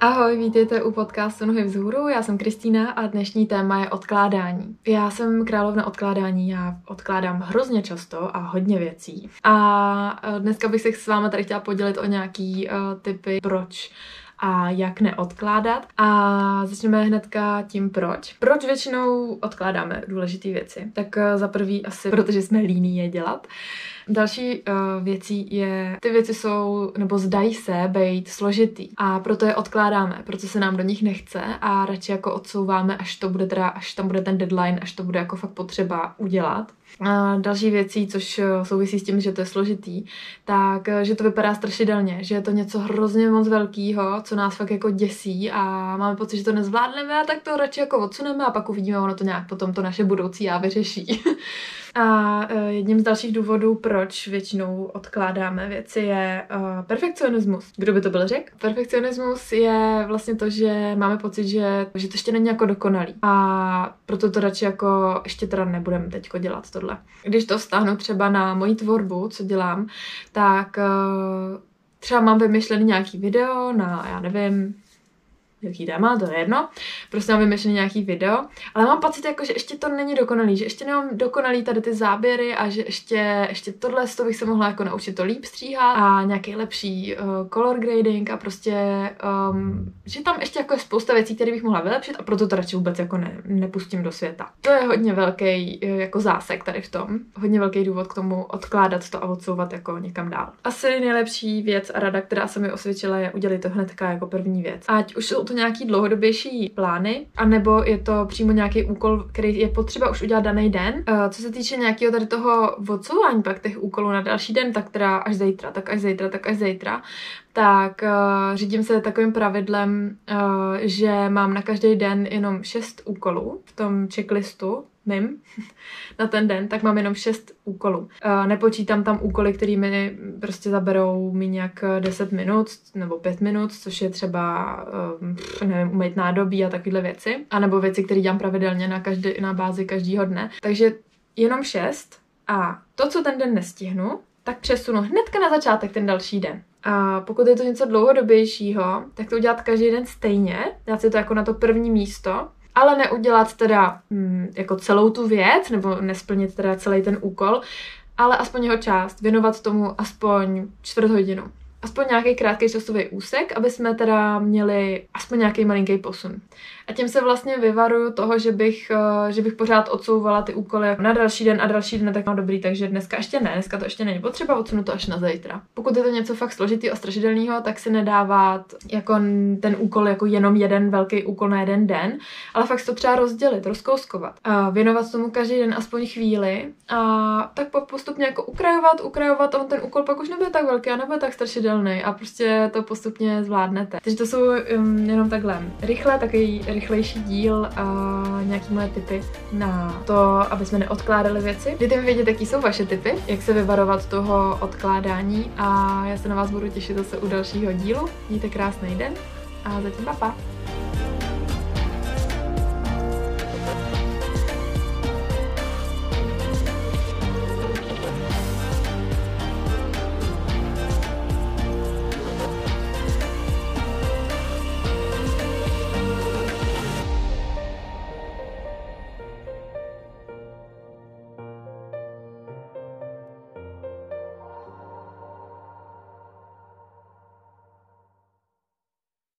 Ahoj, vítejte u podcastu Nohy vzhůru, já jsem Kristýna a dnešní téma je odkládání. Já jsem královna odkládání, já odkládám hrozně často a hodně věcí. A e, dneska bych se s vámi tady chtěla podělit o nějaký uh, typy, proč a jak neodkládat. A začneme hnedka tím proč. Proč většinou odkládáme důležité věci? Tak uh, za prvý asi, protože jsme líní je dělat. Další uh, věcí je, ty věci jsou, nebo zdají se být složitý a proto je odkládáme, proto se nám do nich nechce a radši jako odsouváme, až to bude teda, až tam bude ten deadline, až to bude jako fakt potřeba udělat. Další věcí, což eh, souvisí s tím, že to je složitý, tak eh, že to vypadá strašidelně, že je to něco hrozně moc velkého, co nás fakt jako děsí a máme pocit, že to nezvládneme a tak to radši jako odsuneme a pak uvidíme, ono to nějak potom to naše budoucí já vyřeší. A uh, jedním z dalších důvodů, proč většinou odkládáme věci, je perfekcionismus. Kdo by to byl řek? Perfekcionismus je vlastně to, že máme pocit, že, že to ještě není jako dokonalý. A proto to radši jako ještě teda nebudeme teď dělat tohle. Když to vztáhnu třeba na moji tvorbu, co dělám, tak uh, třeba mám vymyšlený nějaký video na, já nevím, jaký téma, to je jedno. Prostě mám vymyšlený nějaký video, ale mám pocit, jako, že ještě to není dokonalý, že ještě nemám dokonalý tady ty záběry a že ještě, ještě tohle to bych se mohla jako naučit to líp stříhat a nějaký lepší uh, color grading a prostě, um, že tam ještě jako je spousta věcí, které bych mohla vylepšit a proto to radši vůbec jako ne, nepustím do světa. To je hodně velký uh, jako zásek tady v tom, hodně velký důvod k tomu odkládat to a odsouvat jako někam dál. Asi nejlepší věc a rada, která se mi osvědčila, je udělit to hnedka jako první věc. Ať už jsou to nějaký dlouhodobější plány, anebo je to přímo nějaký úkol, který je potřeba už udělat daný den. Uh, co se týče nějakého tady toho odsouvání pak těch úkolů na další den, tak teda až zítra, tak až zítra, tak až zítra, tak uh, řídím se takovým pravidlem, uh, že mám na každý den jenom šest úkolů v tom checklistu, mým na ten den, tak mám jenom šest úkolů. Uh, nepočítám tam úkoly, které mi prostě zaberou mi nějak 10 minut nebo 5 minut, což je třeba, uh, nevím, umýt nádobí a takovéhle věci. A nebo věci, které dělám pravidelně na, každý, na bázi každého dne. Takže jenom šest a to, co ten den nestihnu, tak přesunu hnedka na začátek ten další den. A pokud je to něco dlouhodobějšího, tak to udělat každý den stejně, dát si to jako na to první místo ale neudělat teda mm, jako celou tu věc, nebo nesplnit teda celý ten úkol, ale aspoň jeho část, věnovat tomu aspoň čtvrt hodinu aspoň nějaký krátký časový úsek, aby jsme teda měli aspoň nějaký malinký posun. A tím se vlastně vyvaruju toho, že bych, eh, že bych pořád odsouvala ty úkoly na další den a další den, tak mám dobrý, takže dneska ještě ne, dneska to ještě není potřeba, odsunu to až na zítra. Pokud je to něco fakt složitý a strašidelného, tak si nedávat jako ten úkol jako jenom jeden velký úkol na jeden den, ale fakt to třeba rozdělit, rozkouskovat. A věnovat tomu každý den aspoň chvíli a tak postupně jako ukrajovat, ukrajovat, on ten úkol pak už nebude tak velký a nebude tak strašidelný strašidelný a prostě to postupně zvládnete. Takže to jsou um, jenom takhle rychle, takový rychlejší díl a nějaký moje typy na to, aby jsme neodkládali věci. Dejte mi vědět, jaký jsou vaše typy, jak se vyvarovat toho odkládání a já se na vás budu těšit zase u dalšího dílu. Mějte krásný den a zatím papa.